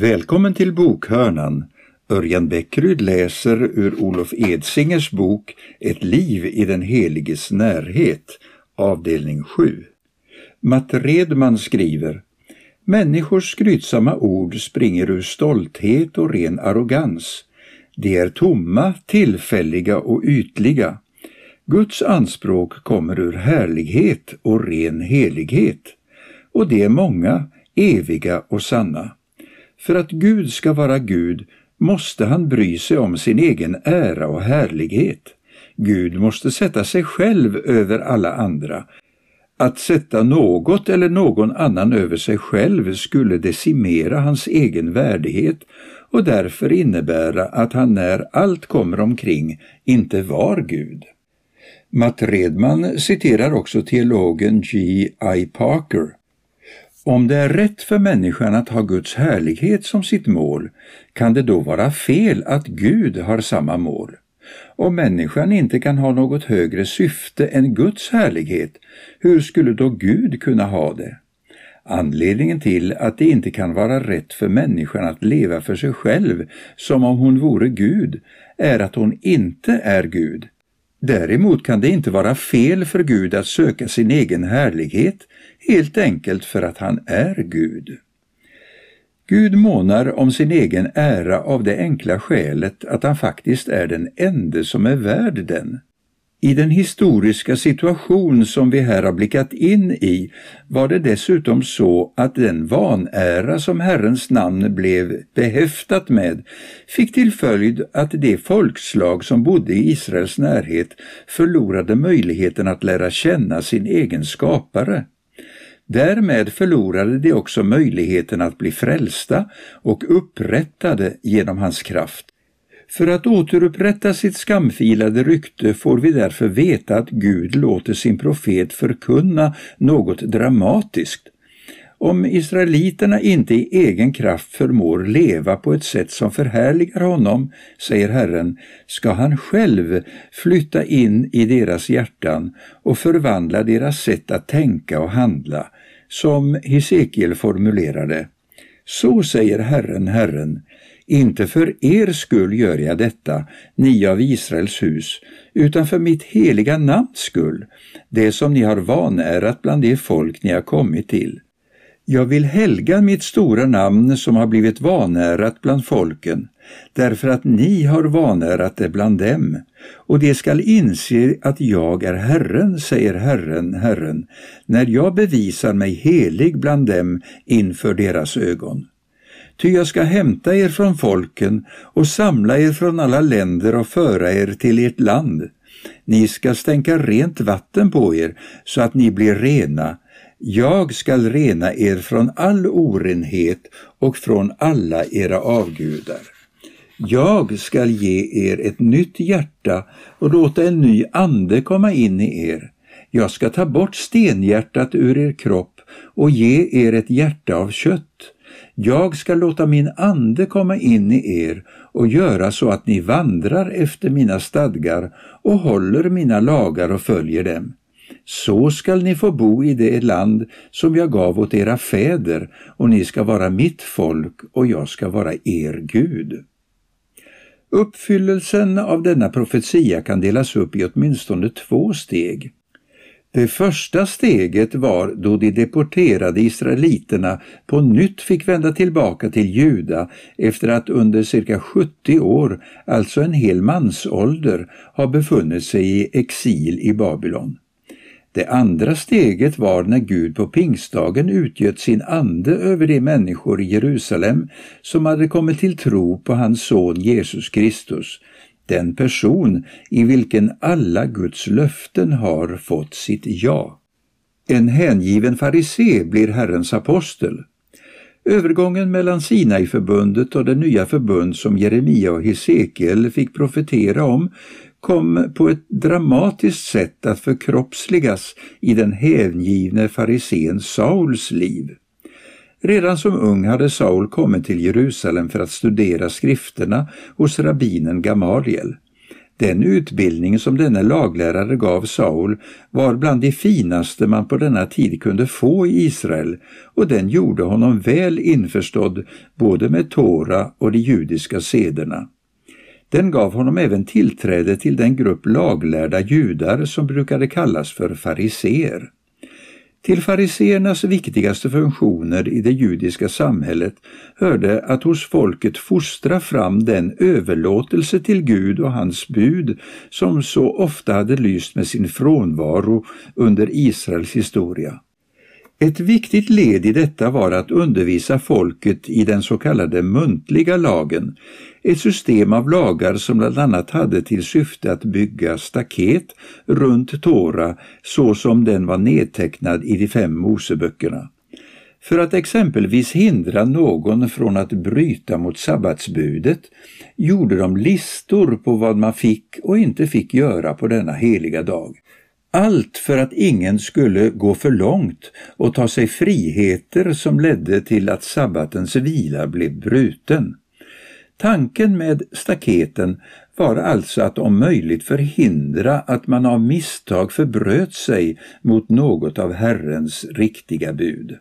Välkommen till bokhörnan. Örjan Bäckryd läser ur Olof Edsingers bok Ett liv i den heliges närhet, avdelning 7. Matt Redman skriver Människors skrytsamma ord springer ur stolthet och ren arrogans. De är tomma, tillfälliga och ytliga. Guds anspråk kommer ur härlighet och ren helighet. Och de är många, eviga och sanna. För att Gud ska vara Gud måste han bry sig om sin egen ära och härlighet. Gud måste sätta sig själv över alla andra. Att sätta något eller någon annan över sig själv skulle decimera hans egen värdighet och därför innebära att han när allt kommer omkring inte var Gud. Matt Redman citerar också teologen G. I. Parker om det är rätt för människan att ha Guds härlighet som sitt mål, kan det då vara fel att Gud har samma mål? Om människan inte kan ha något högre syfte än Guds härlighet, hur skulle då Gud kunna ha det? Anledningen till att det inte kan vara rätt för människan att leva för sig själv som om hon vore Gud är att hon inte är Gud. Däremot kan det inte vara fel för Gud att söka sin egen härlighet helt enkelt för att han är Gud. Gud månar om sin egen ära av det enkla skälet att han faktiskt är den ende som är värd den. I den historiska situation som vi här har blickat in i var det dessutom så att den vanära som Herrens namn blev behäftat med fick till följd att det folkslag som bodde i Israels närhet förlorade möjligheten att lära känna sin egen skapare. Därmed förlorade de också möjligheten att bli frälsta och upprättade genom hans kraft. För att återupprätta sitt skamfilade rykte får vi därför veta att Gud låter sin profet förkunna något dramatiskt. Om israeliterna inte i egen kraft förmår leva på ett sätt som förhärligar honom, säger Herren, ska han själv flytta in i deras hjärtan och förvandla deras sätt att tänka och handla, som Hesekiel formulerade. Så säger Herren, Herren, inte för er skull gör jag detta, ni av Israels hus, utan för mitt heliga namns skull, det som ni har vanärat bland de folk ni har kommit till. Jag vill helga mitt stora namn som har blivit vanärat bland folken, därför att ni har vanärat det bland dem, och de skall inse att jag är Herren, säger Herren, Herren, när jag bevisar mig helig bland dem inför deras ögon. Ty jag ska hämta er från folken och samla er från alla länder och föra er till ert land. Ni ska stänka rent vatten på er så att ni blir rena. Jag skall rena er från all orenhet och från alla era avgudar. Jag skall ge er ett nytt hjärta och låta en ny ande komma in i er. Jag ska ta bort stenhjärtat ur er kropp och ge er ett hjärta av kött. Jag ska låta min ande komma in i er och göra så att ni vandrar efter mina stadgar och håller mina lagar och följer dem. Så skall ni få bo i det land som jag gav åt era fäder och ni ska vara mitt folk och jag ska vara er Gud. Uppfyllelsen av denna profetia kan delas upp i åtminstone två steg. Det första steget var då de deporterade israeliterna på nytt fick vända tillbaka till Juda efter att under cirka 70 år, alltså en hel mansålder, ha befunnit sig i exil i Babylon. Det andra steget var när Gud på pingstdagen utgöt sin ande över de människor i Jerusalem som hade kommit till tro på hans son Jesus Kristus, den person i vilken alla Guds löften har fått sitt ja. En hängiven farisé blir Herrens apostel. Övergången mellan Sinai-förbundet och det nya förbund som Jeremia och Hesekiel fick profetera om kom på ett dramatiskt sätt att förkroppsligas i den hängivne farisén Sauls liv. Redan som ung hade Saul kommit till Jerusalem för att studera skrifterna hos rabbinen Gamaliel. Den utbildning som denne laglärare gav Saul var bland de finaste man på denna tid kunde få i Israel och den gjorde honom väl införstådd både med Tora och de judiska sederna. Den gav honom även tillträde till den grupp laglärda judar som brukade kallas för fariseer. Till fariseernas viktigaste funktioner i det judiska samhället hörde att hos folket fostra fram den överlåtelse till Gud och hans bud som så ofta hade lyst med sin frånvaro under Israels historia. Ett viktigt led i detta var att undervisa folket i den så kallade muntliga lagen, ett system av lagar som bland annat hade till syfte att bygga staket runt Tora så som den var nedtecknad i de fem Moseböckerna. För att exempelvis hindra någon från att bryta mot sabbatsbudet gjorde de listor på vad man fick och inte fick göra på denna heliga dag. Allt för att ingen skulle gå för långt och ta sig friheter som ledde till att sabbatens vila blev bruten. Tanken med staketen var alltså att om möjligt förhindra att man av misstag förbröt sig mot något av Herrens riktiga bud.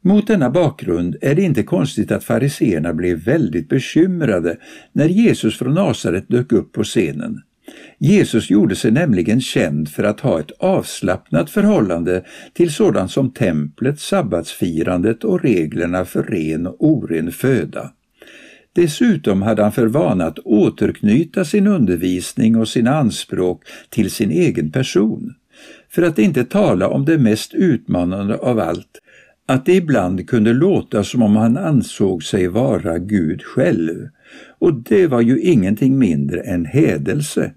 Mot denna bakgrund är det inte konstigt att fariseerna blev väldigt bekymrade när Jesus från Nasaret dök upp på scenen. Jesus gjorde sig nämligen känd för att ha ett avslappnat förhållande till sådant som templet, sabbatsfirandet och reglerna för ren och oren föda. Dessutom hade han för vana att återknyta sin undervisning och sina anspråk till sin egen person. För att inte tala om det mest utmanande av allt, att det ibland kunde låta som om han ansåg sig vara Gud själv. Och det var ju ingenting mindre än hädelse,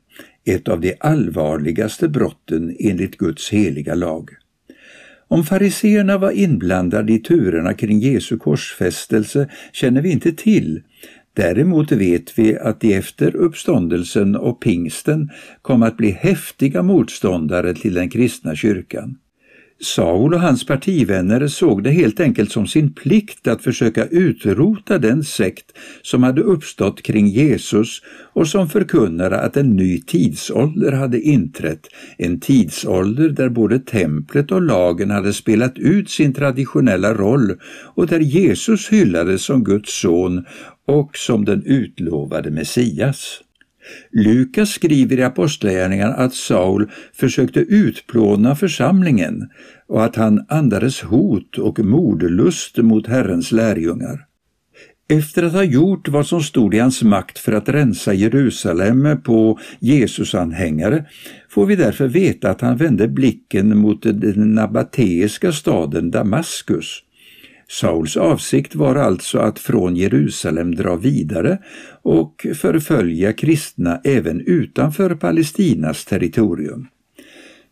ett av de allvarligaste brotten enligt Guds heliga lag. Om fariseerna var inblandade i turerna kring Jesu korsfästelse känner vi inte till. Däremot vet vi att de efter uppståndelsen och pingsten kom att bli häftiga motståndare till den kristna kyrkan. Saul och hans partivänner såg det helt enkelt som sin plikt att försöka utrota den sekt som hade uppstått kring Jesus och som förkunnade att en ny tidsålder hade inträtt, en tidsålder där både templet och lagen hade spelat ut sin traditionella roll och där Jesus hyllades som Guds son och som den utlovade Messias. Lukas skriver i Apostlagärningarna att Saul försökte utplåna församlingen och att han andades hot och mordlust mot Herrens lärjungar. Efter att ha gjort vad som stod i hans makt för att rensa Jerusalem på Jesusanhängare får vi därför veta att han vände blicken mot den nabateiska staden Damaskus. Sauls avsikt var alltså att från Jerusalem dra vidare och förfölja kristna även utanför Palestinas territorium.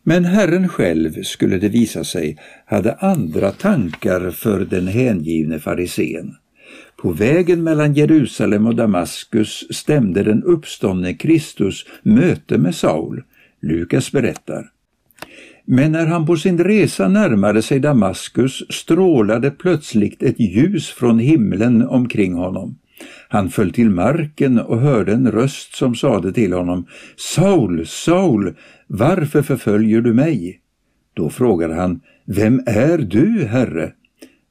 Men Herren själv, skulle det visa sig, hade andra tankar för den hängivne farisén. På vägen mellan Jerusalem och Damaskus stämde den uppståndne Kristus möte med Saul. Lukas berättar. Men när han på sin resa närmade sig Damaskus strålade plötsligt ett ljus från himlen omkring honom. Han föll till marken och hörde en röst som sade till honom Saul, Saul, varför förföljer du mig? Då frågade han Vem är du, Herre?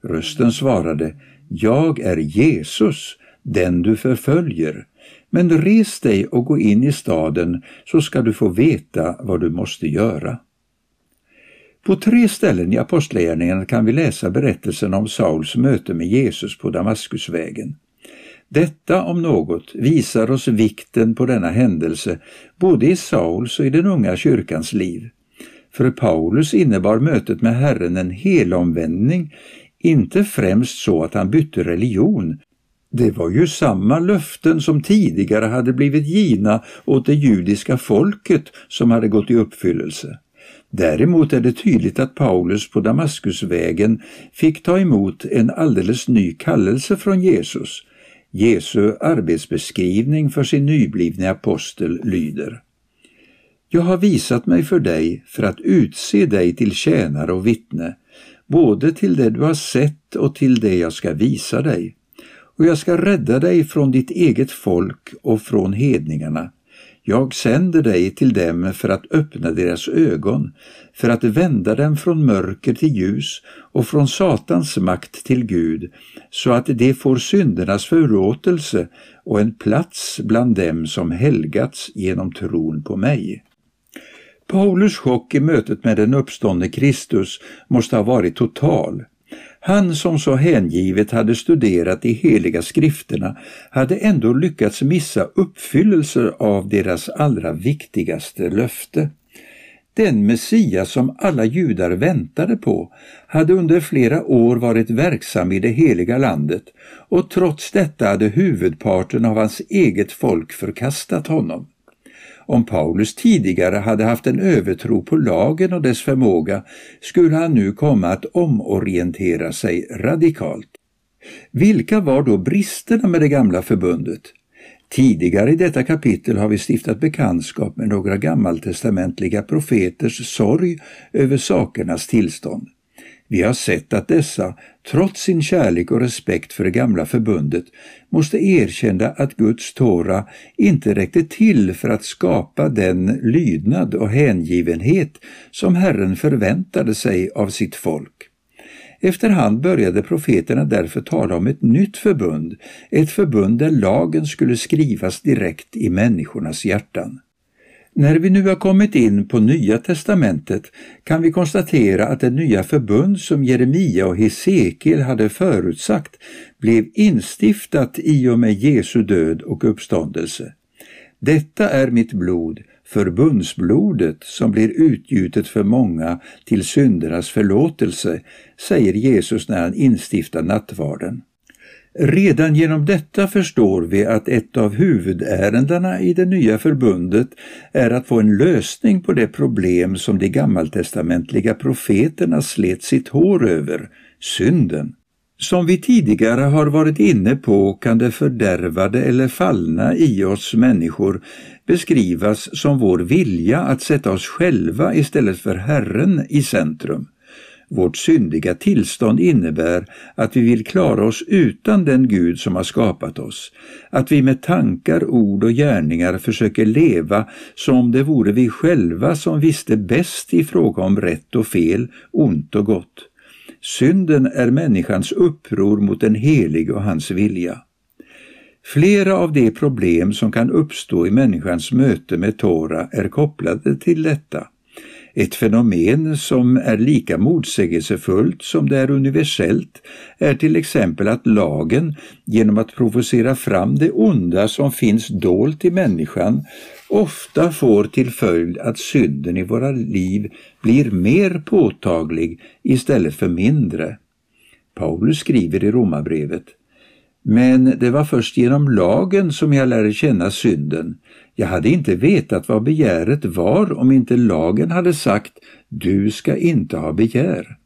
Rösten svarade Jag är Jesus, den du förföljer. Men res dig och gå in i staden så ska du få veta vad du måste göra. På tre ställen i Apostlagärningarna kan vi läsa berättelsen om Sauls möte med Jesus på Damaskusvägen. Detta om något visar oss vikten på denna händelse både i Sauls och i den unga kyrkans liv. För Paulus innebar mötet med Herren en helomvändning, inte främst så att han bytte religion. Det var ju samma löften som tidigare hade blivit givna åt det judiska folket som hade gått i uppfyllelse. Däremot är det tydligt att Paulus på Damaskusvägen fick ta emot en alldeles ny kallelse från Jesus. Jesu arbetsbeskrivning för sin nyblivne apostel lyder Jag har visat mig för dig för att utse dig till tjänare och vittne, både till det du har sett och till det jag ska visa dig. Och jag ska rädda dig från ditt eget folk och från hedningarna jag sänder dig till dem för att öppna deras ögon, för att vända dem från mörker till ljus och från Satans makt till Gud, så att de får syndernas förlåtelse och en plats bland dem som helgats genom tron på mig. Paulus chock i mötet med den uppståndne Kristus måste ha varit total. Han som så hängivet hade studerat de heliga skrifterna hade ändå lyckats missa uppfyllelser av deras allra viktigaste löfte. Den Messias som alla judar väntade på hade under flera år varit verksam i det heliga landet och trots detta hade huvudparten av hans eget folk förkastat honom. Om Paulus tidigare hade haft en övertro på lagen och dess förmåga skulle han nu komma att omorientera sig radikalt. Vilka var då bristerna med det gamla förbundet? Tidigare i detta kapitel har vi stiftat bekantskap med några gammaltestamentliga profeters sorg över sakernas tillstånd. Vi har sett att dessa, trots sin kärlek och respekt för det gamla förbundet, måste erkänna att Guds Tora inte räckte till för att skapa den lydnad och hängivenhet som Herren förväntade sig av sitt folk. Efterhand började profeterna därför tala om ett nytt förbund, ett förbund där lagen skulle skrivas direkt i människornas hjärtan. När vi nu har kommit in på Nya testamentet kan vi konstatera att det nya förbund som Jeremia och Hesekiel hade förutsagt blev instiftat i och med Jesu död och uppståndelse. Detta är mitt blod, förbundsblodet som blir utgjutet för många till syndernas förlåtelse, säger Jesus när han instiftar nattvarden. Redan genom detta förstår vi att ett av huvudärendena i det nya förbundet är att få en lösning på det problem som de gammaltestamentliga profeterna slet sitt hår över, synden. Som vi tidigare har varit inne på kan det fördärvade eller fallna i oss människor beskrivas som vår vilja att sätta oss själva istället för Herren i centrum. Vårt syndiga tillstånd innebär att vi vill klara oss utan den Gud som har skapat oss, att vi med tankar, ord och gärningar försöker leva som om det vore vi själva som visste bäst i fråga om rätt och fel, ont och gott. Synden är människans uppror mot den helige och hans vilja. Flera av de problem som kan uppstå i människans möte med Tora är kopplade till detta. Ett fenomen som är lika motsägelsefullt som det är universellt är till exempel att lagen, genom att provocera fram det onda som finns dolt i människan, ofta får till följd att synden i våra liv blir mer påtaglig istället för mindre. Paulus skriver i Romarbrevet men det var först genom lagen som jag lärde känna synden. Jag hade inte vetat vad begäret var om inte lagen hade sagt du ska inte ha begär.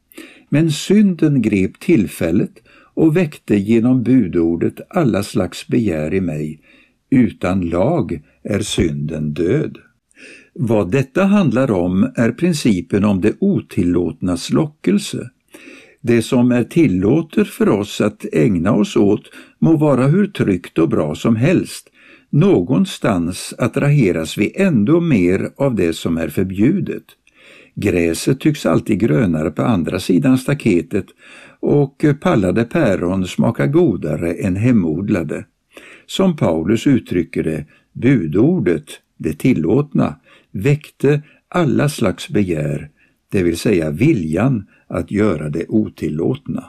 Men synden grep tillfället och väckte genom budordet alla slags begär i mig. Utan lag är synden död. Vad detta handlar om är principen om det otillåtnas lockelse. Det som är tillåtet för oss att ägna oss åt må vara hur tryggt och bra som helst. Någonstans attraheras vi ändå mer av det som är förbjudet. Gräset tycks alltid grönare på andra sidan staketet och pallade päron smakar godare än hemodlade. Som Paulus uttrycker det, budordet, det tillåtna, väckte alla slags begär, det vill säga viljan att göra det otillåtna.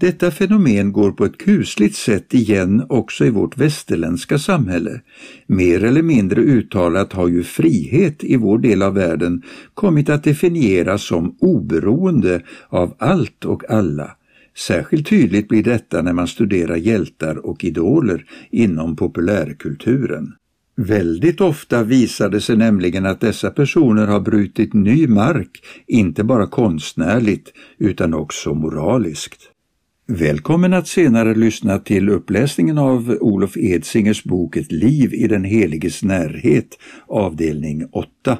Detta fenomen går på ett kusligt sätt igen också i vårt västerländska samhälle. Mer eller mindre uttalat har ju frihet i vår del av världen kommit att definieras som oberoende av allt och alla. Särskilt tydligt blir detta när man studerar hjältar och idoler inom populärkulturen. Väldigt ofta visar det sig nämligen att dessa personer har brutit ny mark, inte bara konstnärligt utan också moraliskt. Välkommen att senare lyssna till uppläsningen av Olof Edsingers bok Ett liv i den heliges närhet, avdelning 8.